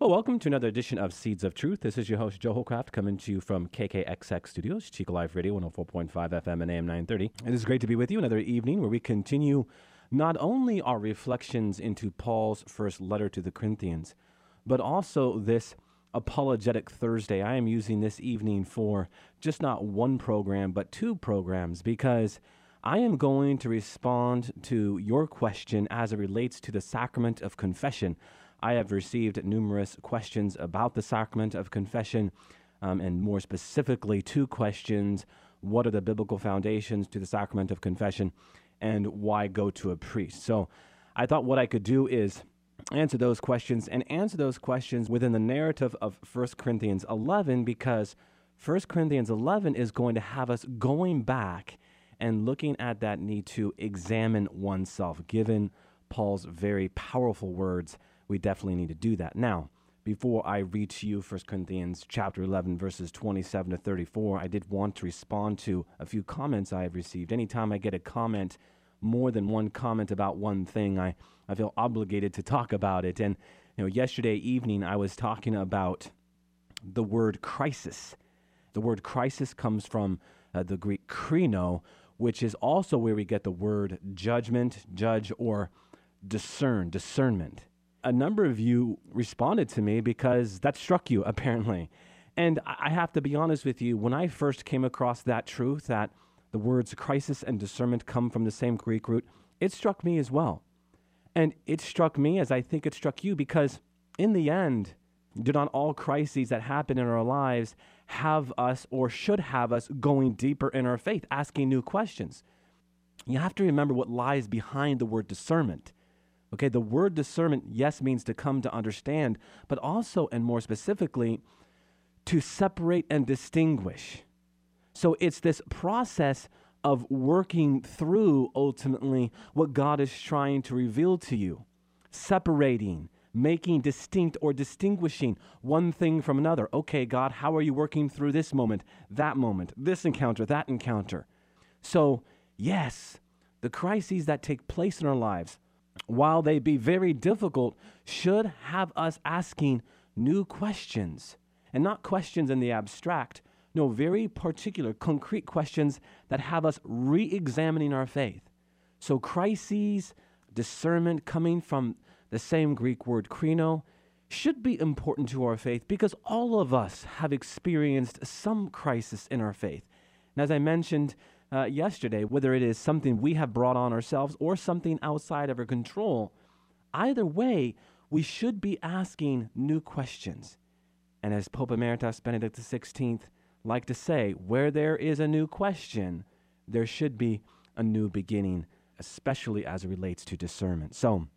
Well, welcome to another edition of Seeds of Truth. This is your host, Joe Holcraft, coming to you from KKXX Studios, Chico Live Radio, 104.5 FM and AM 930. It is great to be with you another evening where we continue not only our reflections into Paul's first letter to the Corinthians, but also this Apologetic Thursday. I am using this evening for just not one program, but two programs because I am going to respond to your question as it relates to the sacrament of confession. I have received numerous questions about the sacrament of confession, um, and more specifically, two questions What are the biblical foundations to the sacrament of confession, and why go to a priest? So I thought what I could do is answer those questions and answer those questions within the narrative of 1 Corinthians 11 because 1 Corinthians 11 is going to have us going back and looking at that need to examine oneself, given Paul's very powerful words we definitely need to do that. Now, before I read to you 1 Corinthians chapter 11 verses 27 to 34, I did want to respond to a few comments I have received. Anytime I get a comment, more than one comment about one thing, I, I feel obligated to talk about it. And you know, yesterday evening I was talking about the word crisis. The word crisis comes from uh, the Greek krino, which is also where we get the word judgment, judge, or discern, discernment a number of you responded to me because that struck you, apparently. And I have to be honest with you, when I first came across that truth that the words crisis and discernment come from the same Greek root, it struck me as well. And it struck me as I think it struck you because, in the end, do not all crises that happen in our lives have us or should have us going deeper in our faith, asking new questions? You have to remember what lies behind the word discernment. Okay, the word discernment, yes, means to come to understand, but also, and more specifically, to separate and distinguish. So it's this process of working through ultimately what God is trying to reveal to you, separating, making distinct or distinguishing one thing from another. Okay, God, how are you working through this moment, that moment, this encounter, that encounter? So, yes, the crises that take place in our lives while they be very difficult, should have us asking new questions. And not questions in the abstract, no, very particular, concrete questions that have us re examining our faith. So, crises, discernment coming from the same Greek word krino, should be important to our faith because all of us have experienced some crisis in our faith. And as I mentioned, uh, yesterday, whether it is something we have brought on ourselves or something outside of our control, either way, we should be asking new questions. And as Pope Emeritus Benedict XVI liked to say, where there is a new question, there should be a new beginning, especially as it relates to discernment. So,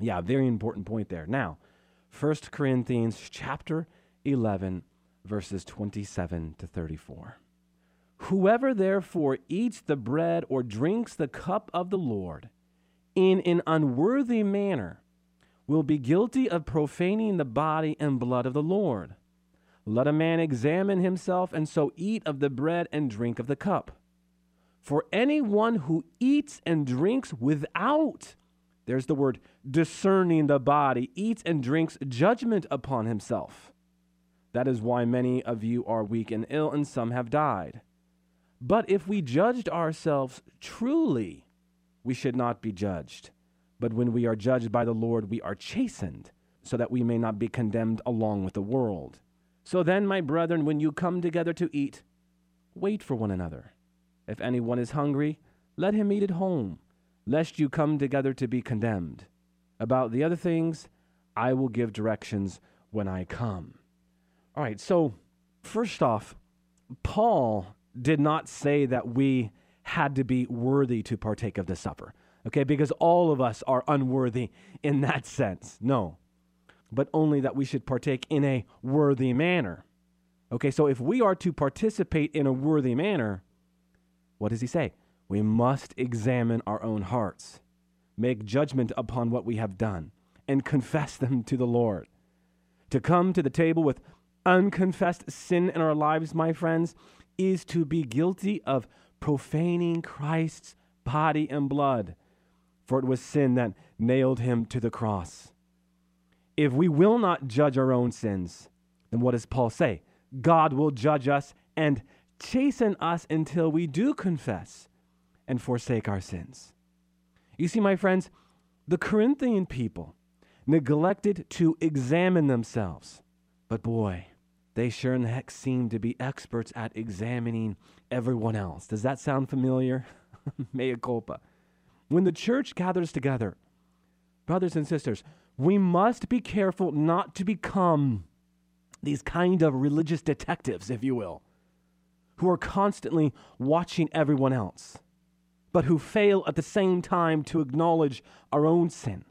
yeah, very important point there. Now, 1 Corinthians chapter 11, verses 27 to 34. Whoever therefore eats the bread or drinks the cup of the Lord in an unworthy manner will be guilty of profaning the body and blood of the Lord. Let a man examine himself, and so eat of the bread and drink of the cup. For anyone who eats and drinks without, there's the word discerning the body, eats and drinks judgment upon himself. That is why many of you are weak and ill, and some have died. But if we judged ourselves truly, we should not be judged. But when we are judged by the Lord, we are chastened, so that we may not be condemned along with the world. So then, my brethren, when you come together to eat, wait for one another. If anyone is hungry, let him eat at home, lest you come together to be condemned. About the other things, I will give directions when I come. All right, so first off, Paul did not say that we had to be worthy to partake of the supper, okay? Because all of us are unworthy in that sense. No. But only that we should partake in a worthy manner. Okay, so if we are to participate in a worthy manner, what does he say? we must examine our own hearts, make judgment upon what we have done, and confess them to the Lord. To come to the table with unconfessed sin in our lives, my friends, is to be guilty of profaning Christ's body and blood, for it was sin that nailed him to the cross. If we will not judge our own sins, then what does Paul say? God will judge us and chasten us until we do confess and forsake our sins. You see, my friends, the Corinthian people neglected to examine themselves. But boy, they sure in the heck seem to be experts at examining everyone else. Does that sound familiar? Mea culpa. When the church gathers together, brothers and sisters, we must be careful not to become these kind of religious detectives, if you will, who are constantly watching everyone else, but who fail at the same time to acknowledge our own sin.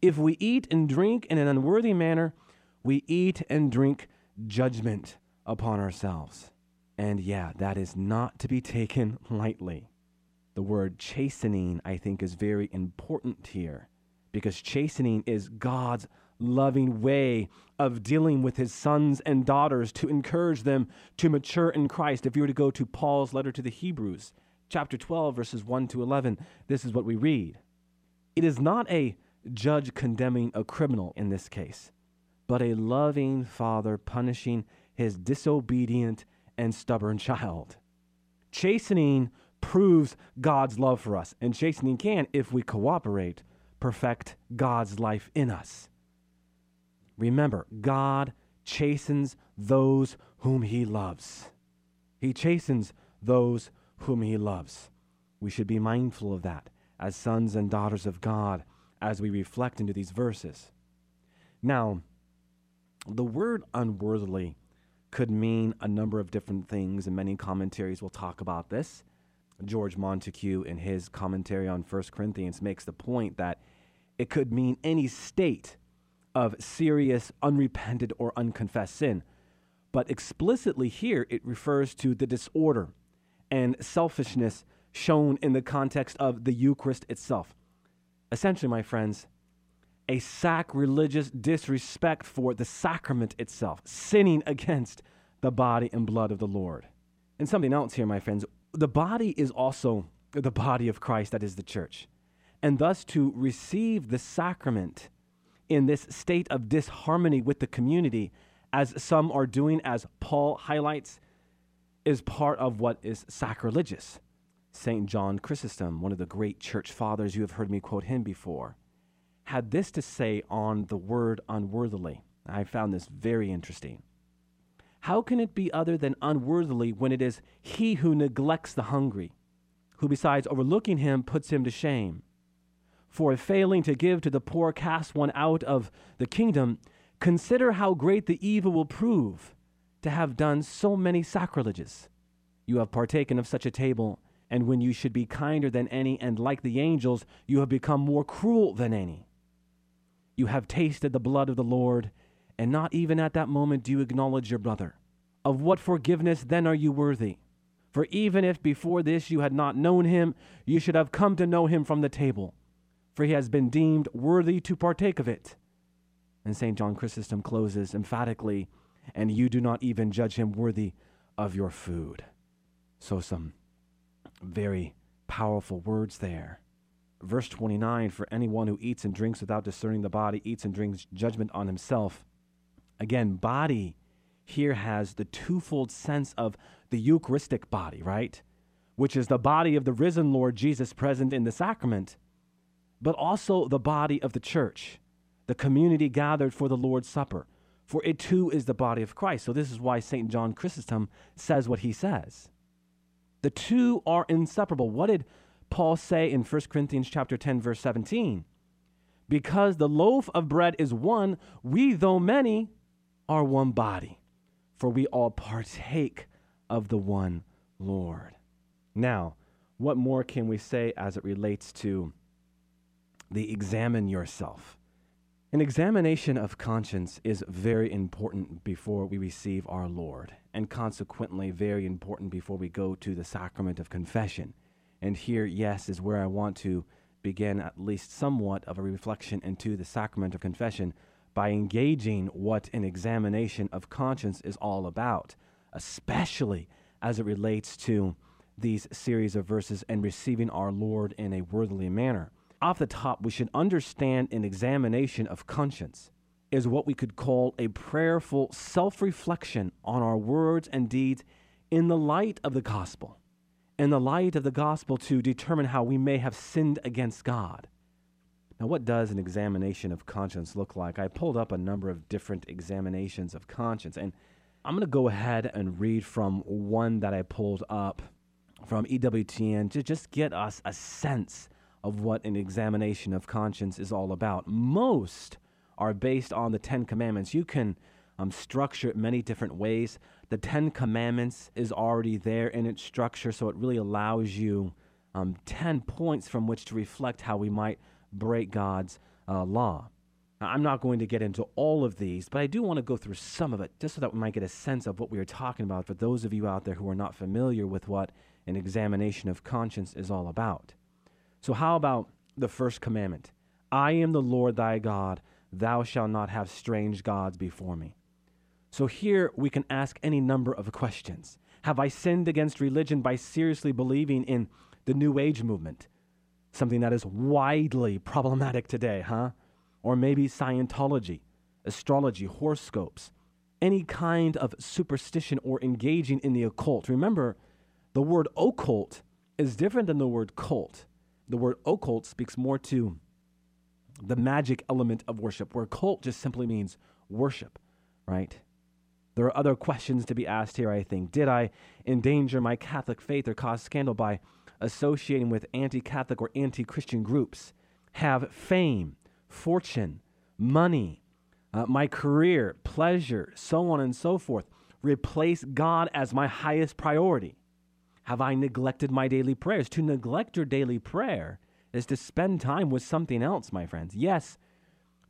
If we eat and drink in an unworthy manner, we eat and drink judgment upon ourselves. And yeah, that is not to be taken lightly. The word chastening, I think, is very important here because chastening is God's loving way of dealing with his sons and daughters to encourage them to mature in Christ. If you were to go to Paul's letter to the Hebrews, chapter 12, verses 1 to 11, this is what we read. It is not a judge condemning a criminal in this case, but a loving father punishing his disobedient and stubborn child. Chastening proves God's love for us, and chastening can, if we cooperate, perfect God's life in us. Remember, God chastens those whom he loves. He chastens those whom he loves. We should be mindful of that as sons and daughters of God as we reflect into these verses. Now, the word unworthily could mean a number of different things, and many commentaries will talk about this. George Montague, in his commentary on 1 Corinthians, makes the point that it could mean any state of serious, unrepented, or unconfessed sin. But explicitly here, it refers to the disorder and selfishness shown in the context of the Eucharist itself. Essentially, my friends, a sacrilegious disrespect for the sacrament itself, sinning against the body and blood of the Lord. And something else here, my friends the body is also the body of Christ, that is the church. And thus, to receive the sacrament in this state of disharmony with the community, as some are doing, as Paul highlights, is part of what is sacrilegious. St. John Chrysostom, one of the great church fathers, you have heard me quote him before, had this to say on the word unworthily. I found this very interesting. How can it be other than unworthily when it is he who neglects the hungry, who besides overlooking him puts him to shame? For failing to give to the poor casts one out of the kingdom, consider how great the evil will prove to have done so many sacrileges. You have partaken of such a table and when you should be kinder than any and like the angels, you have become more cruel than any. You have tasted the blood of the Lord, and not even at that moment do you acknowledge your brother. Of what forgiveness then are you worthy? For even if before this you had not known him, you should have come to know him from the table, for he has been deemed worthy to partake of it. And St. John Chrysostom closes emphatically, and you do not even judge him worthy of your food. So some very powerful words there. Verse 29 For anyone who eats and drinks without discerning the body eats and drinks judgment on himself. Again, body here has the twofold sense of the Eucharistic body, right? Which is the body of the risen Lord Jesus present in the sacrament, but also the body of the church, the community gathered for the Lord's Supper. For it too is the body of Christ. So, this is why St. John Chrysostom says what he says. The two are inseparable. What did Paul say in 1 Corinthians chapter 10 verse 17? Because the loaf of bread is one, we though many are one body, for we all partake of the one Lord. Now, what more can we say as it relates to the examine yourself? An examination of conscience is very important before we receive our Lord, and consequently very important before we go to the sacrament of confession. And here, yes, is where I want to begin at least somewhat of a reflection into the sacrament of confession by engaging what an examination of conscience is all about, especially as it relates to these series of verses and receiving our Lord in a worthily manner. Off the top, we should understand an examination of conscience is what we could call a prayerful self reflection on our words and deeds in the light of the gospel, in the light of the gospel to determine how we may have sinned against God. Now, what does an examination of conscience look like? I pulled up a number of different examinations of conscience, and I'm going to go ahead and read from one that I pulled up from EWTN to just get us a sense of what an examination of conscience is all about. Most are based on the Ten Commandments. You can um, structure it many different ways. The Ten Commandments is already there in its structure, so it really allows you um, 10 points from which to reflect how we might break God's uh, law. Now, I'm not going to get into all of these, but I do want to go through some of it just so that we might get a sense of what we are talking about for those of you out there who are not familiar with what an examination of conscience is all about. So, how about the first commandment? I am the Lord thy God Thou shalt not have strange gods before me. So here we can ask any number of questions. Have I sinned against religion by seriously believing in the New Age movement? Something that is widely problematic today, huh? Or maybe Scientology, astrology, horoscopes, any kind of superstition or engaging in the occult. Remember, the word occult is different than the word cult. The word occult speaks more to the magic element of worship, where cult just simply means worship, right? There are other questions to be asked here, I think. Did I endanger my Catholic faith or cause scandal by associating with anti Catholic or anti Christian groups? Have fame, fortune, money, uh, my career, pleasure, so on and so forth replace God as my highest priority? Have I neglected my daily prayers? To neglect your daily prayer is to spend time with something else, my friends. Yes,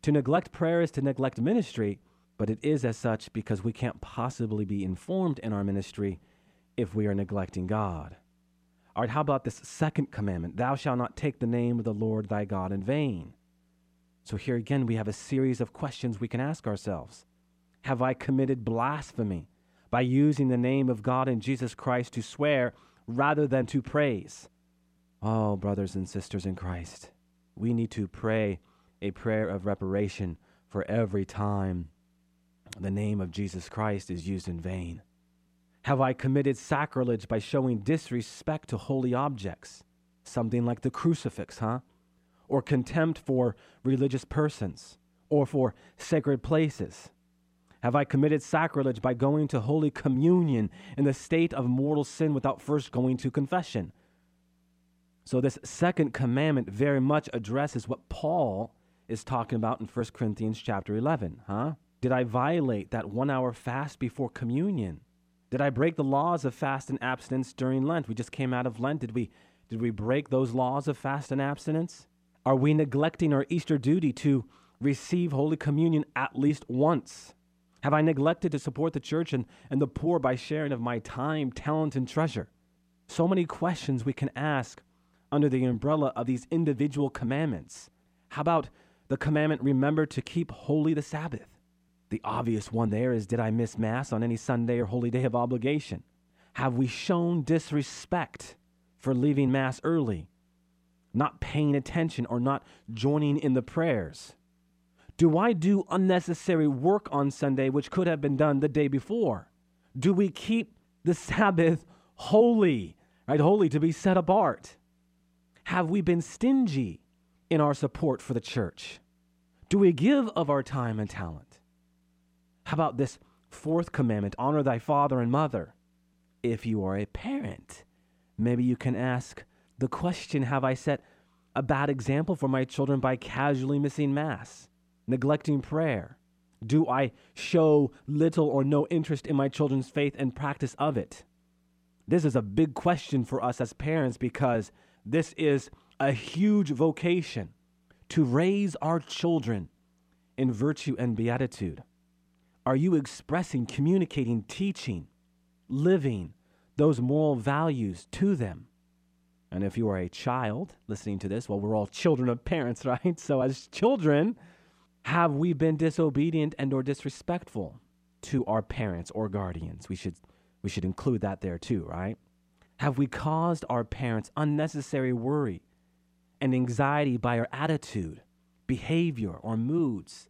to neglect prayer is to neglect ministry, but it is as such because we can't possibly be informed in our ministry if we are neglecting God. All right, how about this second commandment? Thou shalt not take the name of the Lord thy God in vain. So here again, we have a series of questions we can ask ourselves. Have I committed blasphemy by using the name of God and Jesus Christ to swear rather than to praise? Oh, brothers and sisters in Christ, we need to pray a prayer of reparation for every time the name of Jesus Christ is used in vain. Have I committed sacrilege by showing disrespect to holy objects? Something like the crucifix, huh? Or contempt for religious persons or for sacred places? Have I committed sacrilege by going to Holy Communion in the state of mortal sin without first going to confession? So, this second commandment very much addresses what Paul is talking about in 1 Corinthians chapter 11, huh? Did I violate that one hour fast before communion? Did I break the laws of fast and abstinence during Lent? We just came out of Lent. Did we, did we break those laws of fast and abstinence? Are we neglecting our Easter duty to receive Holy Communion at least once? Have I neglected to support the church and, and the poor by sharing of my time, talent, and treasure? So many questions we can ask under the umbrella of these individual commandments. How about the commandment, remember to keep holy the Sabbath? The obvious one there is Did I miss Mass on any Sunday or holy day of obligation? Have we shown disrespect for leaving Mass early, not paying attention, or not joining in the prayers? Do I do unnecessary work on Sunday which could have been done the day before? Do we keep the Sabbath holy, right? Holy to be set apart. Have we been stingy in our support for the church? Do we give of our time and talent? How about this fourth commandment honor thy father and mother? If you are a parent, maybe you can ask the question Have I set a bad example for my children by casually missing Mass, neglecting prayer? Do I show little or no interest in my children's faith and practice of it? This is a big question for us as parents because this is a huge vocation to raise our children in virtue and beatitude. Are you expressing, communicating, teaching, living those moral values to them? And if you are a child listening to this, well, we're all children of parents, right? So as children, have we been disobedient and or disrespectful to our parents or guardians? We should we should include that there too, right? Have we caused our parents unnecessary worry and anxiety by our attitude, behavior, or moods?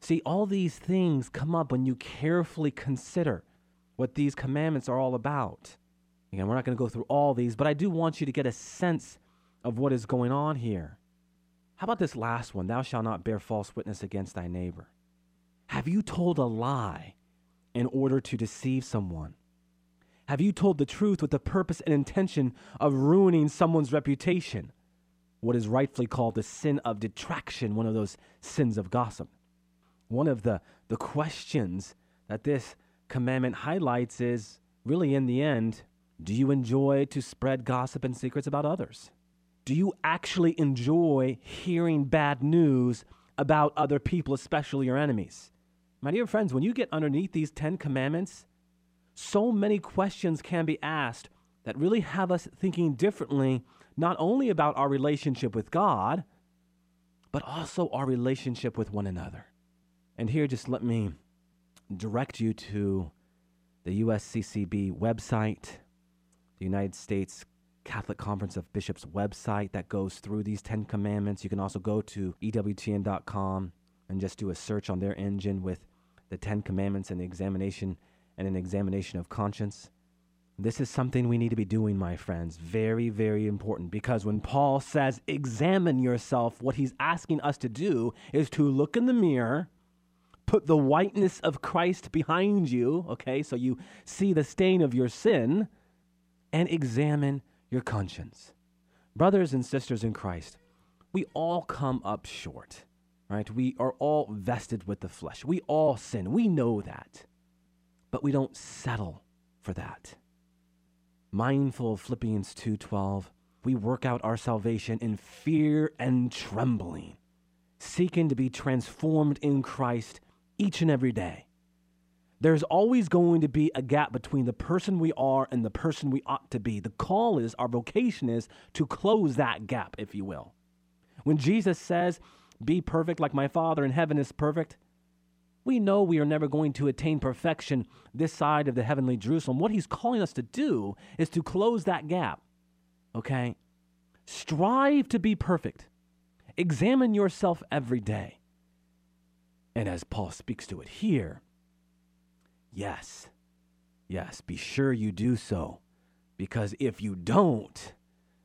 See, all these things come up when you carefully consider what these commandments are all about. Again, we're not going to go through all these, but I do want you to get a sense of what is going on here. How about this last one? Thou shalt not bear false witness against thy neighbor. Have you told a lie in order to deceive someone? Have you told the truth with the purpose and intention of ruining someone's reputation? What is rightfully called the sin of detraction, one of those sins of gossip. One of the, the questions that this commandment highlights is really, in the end, do you enjoy to spread gossip and secrets about others? Do you actually enjoy hearing bad news about other people, especially your enemies? My dear friends, when you get underneath these Ten Commandments, so many questions can be asked that really have us thinking differently, not only about our relationship with God, but also our relationship with one another. And here, just let me direct you to the USCCB website, the United States Catholic Conference of Bishops website that goes through these Ten Commandments. You can also go to EWTN.com and just do a search on their engine with the Ten Commandments and the examination and an examination of conscience. This is something we need to be doing, my friends. Very, very important. Because when Paul says, examine yourself, what he's asking us to do is to look in the mirror put the whiteness of Christ behind you, okay, so you see the stain of your sin, and examine your conscience. Brothers and sisters in Christ, we all come up short, right? We are all vested with the flesh. We all sin. We know that. But we don't settle for that. Mindful of Philippians 2:12, we work out our salvation in fear and trembling, seeking to be transformed in Christ each and every day. There's always going to be a gap between the person we are and the person we ought to be. The call is, our vocation is to close that gap, if you will. When Jesus says, Be perfect like my Father in heaven is perfect, we know we are never going to attain perfection this side of the heavenly Jerusalem. What he's calling us to do is to close that gap. Okay? Strive to be perfect. Examine yourself every day. And as Paul speaks to it here, yes, yes, be sure you do so. Because if you don't,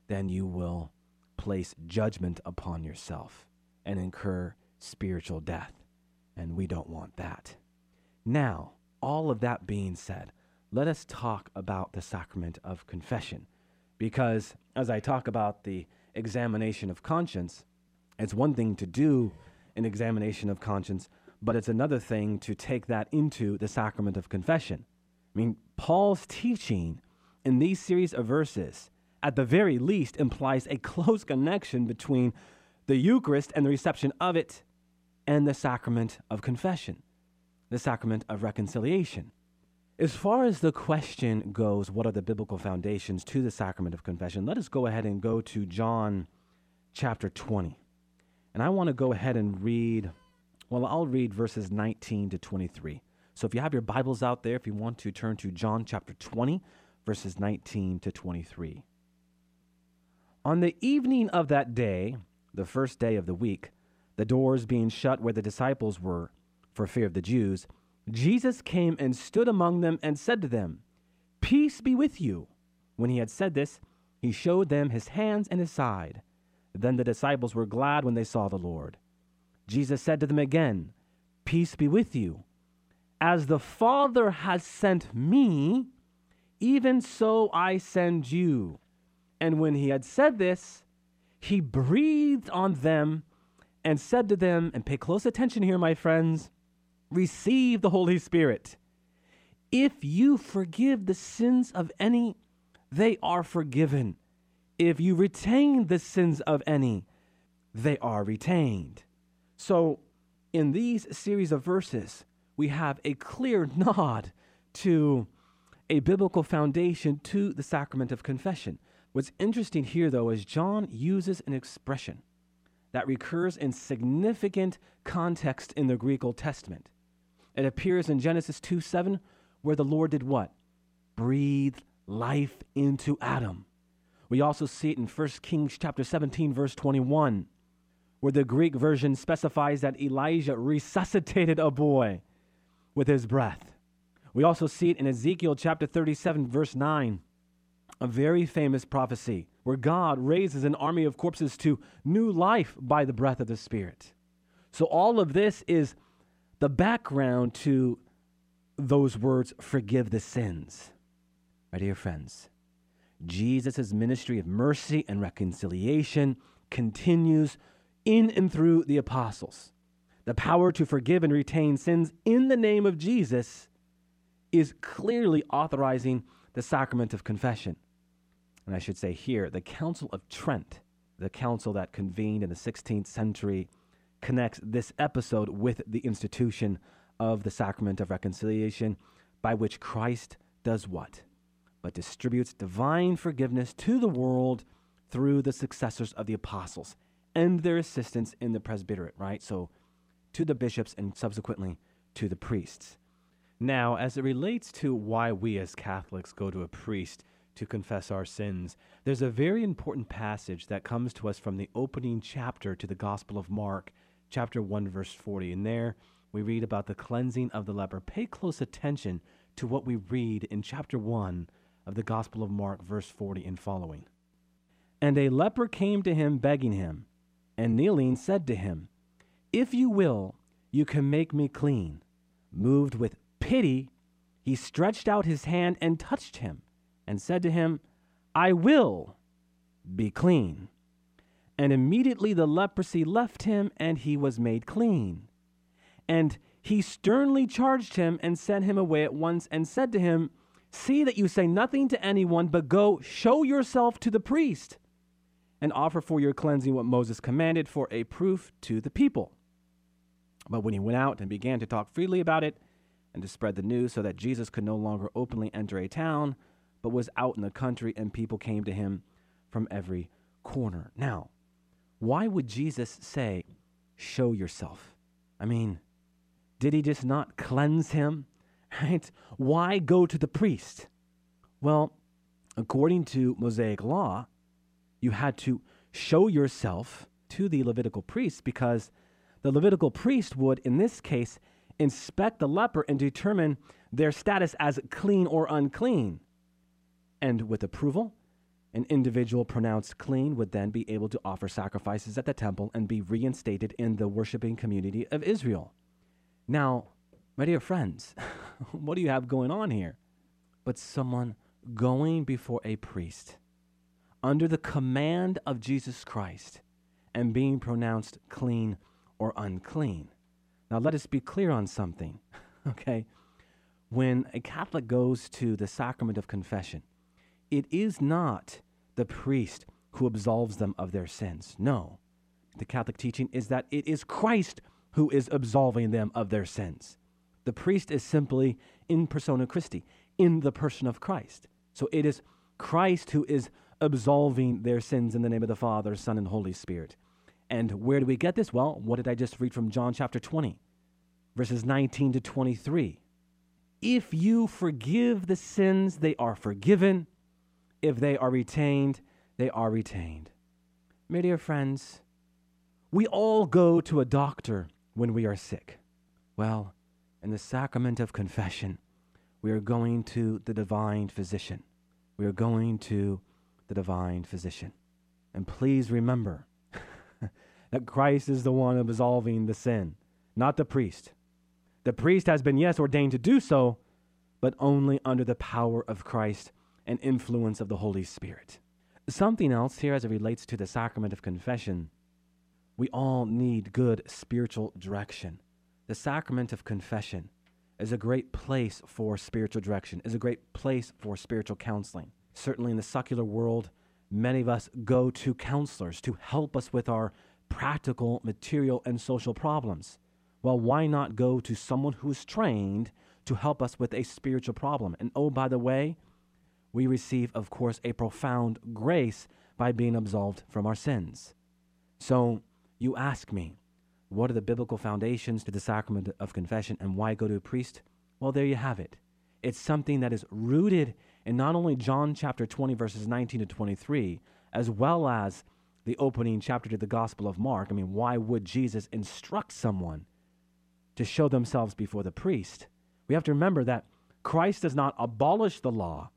then you will place judgment upon yourself and incur spiritual death. And we don't want that. Now, all of that being said, let us talk about the sacrament of confession. Because as I talk about the examination of conscience, it's one thing to do an examination of conscience, but it's another thing to take that into the sacrament of confession. I mean, Paul's teaching in these series of verses, at the very least, implies a close connection between the Eucharist and the reception of it and the sacrament of confession, the sacrament of reconciliation. As far as the question goes, what are the biblical foundations to the sacrament of confession? Let us go ahead and go to John chapter 20. And I want to go ahead and read well, I'll read verses 19 to 23. So if you have your Bibles out there, if you want to turn to John chapter 20, verses 19 to 23. On the evening of that day, the first day of the week, the doors being shut where the disciples were for fear of the Jews, Jesus came and stood among them and said to them, Peace be with you. When he had said this, he showed them his hands and his side. Then the disciples were glad when they saw the Lord. Jesus said to them again, Peace be with you. As the Father has sent me, even so I send you. And when he had said this, he breathed on them and said to them, and pay close attention here, my friends, receive the Holy Spirit. If you forgive the sins of any, they are forgiven. If you retain the sins of any, they are retained. So, in these series of verses, we have a clear nod to a biblical foundation to the sacrament of confession. What's interesting here, though, is John uses an expression that recurs in significant context in the Greek Old Testament. It appears in Genesis 2 7, where the Lord did what? Breathe life into Adam. We also see it in 1 Kings chapter 17, verse 21, where the Greek version specifies that Elijah resuscitated a boy with his breath. We also see it in Ezekiel chapter 37, verse 9, a very famous prophecy where God raises an army of corpses to new life by the breath of the Spirit. So, all of this is the background to those words, forgive the sins. My dear friends, Jesus' ministry of mercy and reconciliation continues in and through the apostles. The power to forgive and retain sins in the name of Jesus is clearly authorizing the sacrament of confession. And I should say here, the Council of Trent, the council that convened in the 16th century, connects this episode with the institution of the sacrament of reconciliation, by which Christ does what? But distributes divine forgiveness to the world through the successors of the apostles and their assistants in the presbyterate, right? So to the bishops and subsequently to the priests. Now, as it relates to why we as Catholics go to a priest to confess our sins, there's a very important passage that comes to us from the opening chapter to the Gospel of Mark, chapter 1, verse 40. And there we read about the cleansing of the leper. Pay close attention to what we read in chapter 1 of the Gospel of Mark, verse 40 and following. And a leper came to him, begging him, and kneeling said to him, If you will, you can make me clean. Moved with pity, he stretched out his hand and touched him, and said to him, I will be clean. And immediately the leprosy left him, and he was made clean. And he sternly charged him and sent him away at once, and said to him, See that you say nothing to anyone, but go show yourself to the priest, and offer for your cleansing what Moses commanded for a proof to the people. But when he went out and began to talk freely about it, and to spread the news so that Jesus could no longer openly enter a town, but was out in the country, and people came to him from every corner. Now, why would Jesus say, Show yourself? I mean, did he just not cleanse him? Right? Why go to the priest? Well, according to Mosaic law, you had to show yourself to the Levitical priest because the Levitical priest would, in this case, inspect the leper and determine their status as clean or unclean. And with approval, an individual pronounced clean would then be able to offer sacrifices at the temple and be reinstated in the worshiping community of Israel. Now, my dear friends, what do you have going on here? But someone going before a priest under the command of Jesus Christ and being pronounced clean or unclean. Now, let us be clear on something, okay? When a Catholic goes to the sacrament of confession, it is not the priest who absolves them of their sins. No. The Catholic teaching is that it is Christ who is absolving them of their sins. The priest is simply in persona Christi, in the person of Christ. So it is Christ who is absolving their sins in the name of the Father, Son, and Holy Spirit. And where do we get this? Well, what did I just read from John chapter 20, verses 19 to 23? If you forgive the sins, they are forgiven. If they are retained, they are retained. My dear friends, we all go to a doctor when we are sick. Well, in the sacrament of confession, we are going to the divine physician. We are going to the divine physician. And please remember, that Christ is the one absolving the sin, not the priest. The priest has been, yes, ordained to do so, but only under the power of Christ and influence of the Holy Spirit. Something else here as it relates to the sacrament of confession. We all need good spiritual direction. The sacrament of confession is a great place for spiritual direction, is a great place for spiritual counseling. Certainly in the secular world, many of us go to counselors to help us with our practical, material, and social problems. Well, why not go to someone who is trained to help us with a spiritual problem? And oh, by the way, we receive, of course, a profound grace by being absolved from our sins. So you ask me, what are the biblical foundations to the sacrament of confession and why go to a priest? Well, there you have it. It's something that is rooted in not only John chapter 20, verses 19 to 23, as well as the opening chapter to the Gospel of Mark. I mean, why would Jesus instruct someone to show themselves before the priest? We have to remember that Christ does not abolish the law,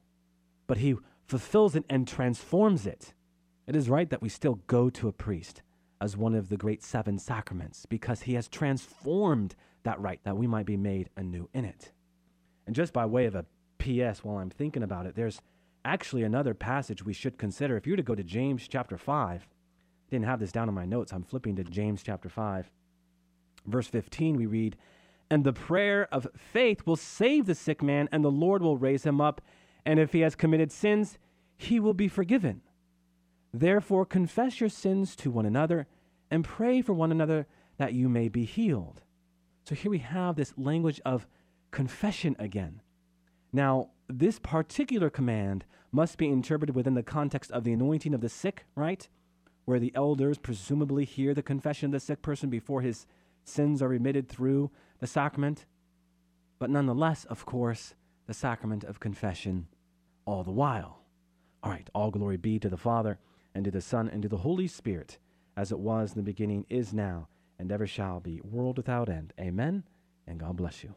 but he fulfills it and transforms it. It is right that we still go to a priest as one of the great seven sacraments because he has transformed that right that we might be made anew in it. And just by way of a PS while I'm thinking about it, there's actually another passage we should consider. If you were to go to James chapter 5, I didn't have this down in my notes. I'm flipping to James chapter 5. Verse 15, we read, And the prayer of faith will save the sick man, and the Lord will raise him up. And if he has committed sins, he will be forgiven. Therefore, confess your sins to one another and pray for one another that you may be healed. So here we have this language of confession again. Now, this particular command must be interpreted within the context of the anointing of the sick, right? Where the elders presumably hear the confession of the sick person before his sins are remitted through the sacrament. But nonetheless, of course, the sacrament of confession all the while. All right, all glory be to the Father, and to the Son, and to the Holy Spirit, as it was in the beginning, is now, and ever shall be, world without end. Amen, and God bless you.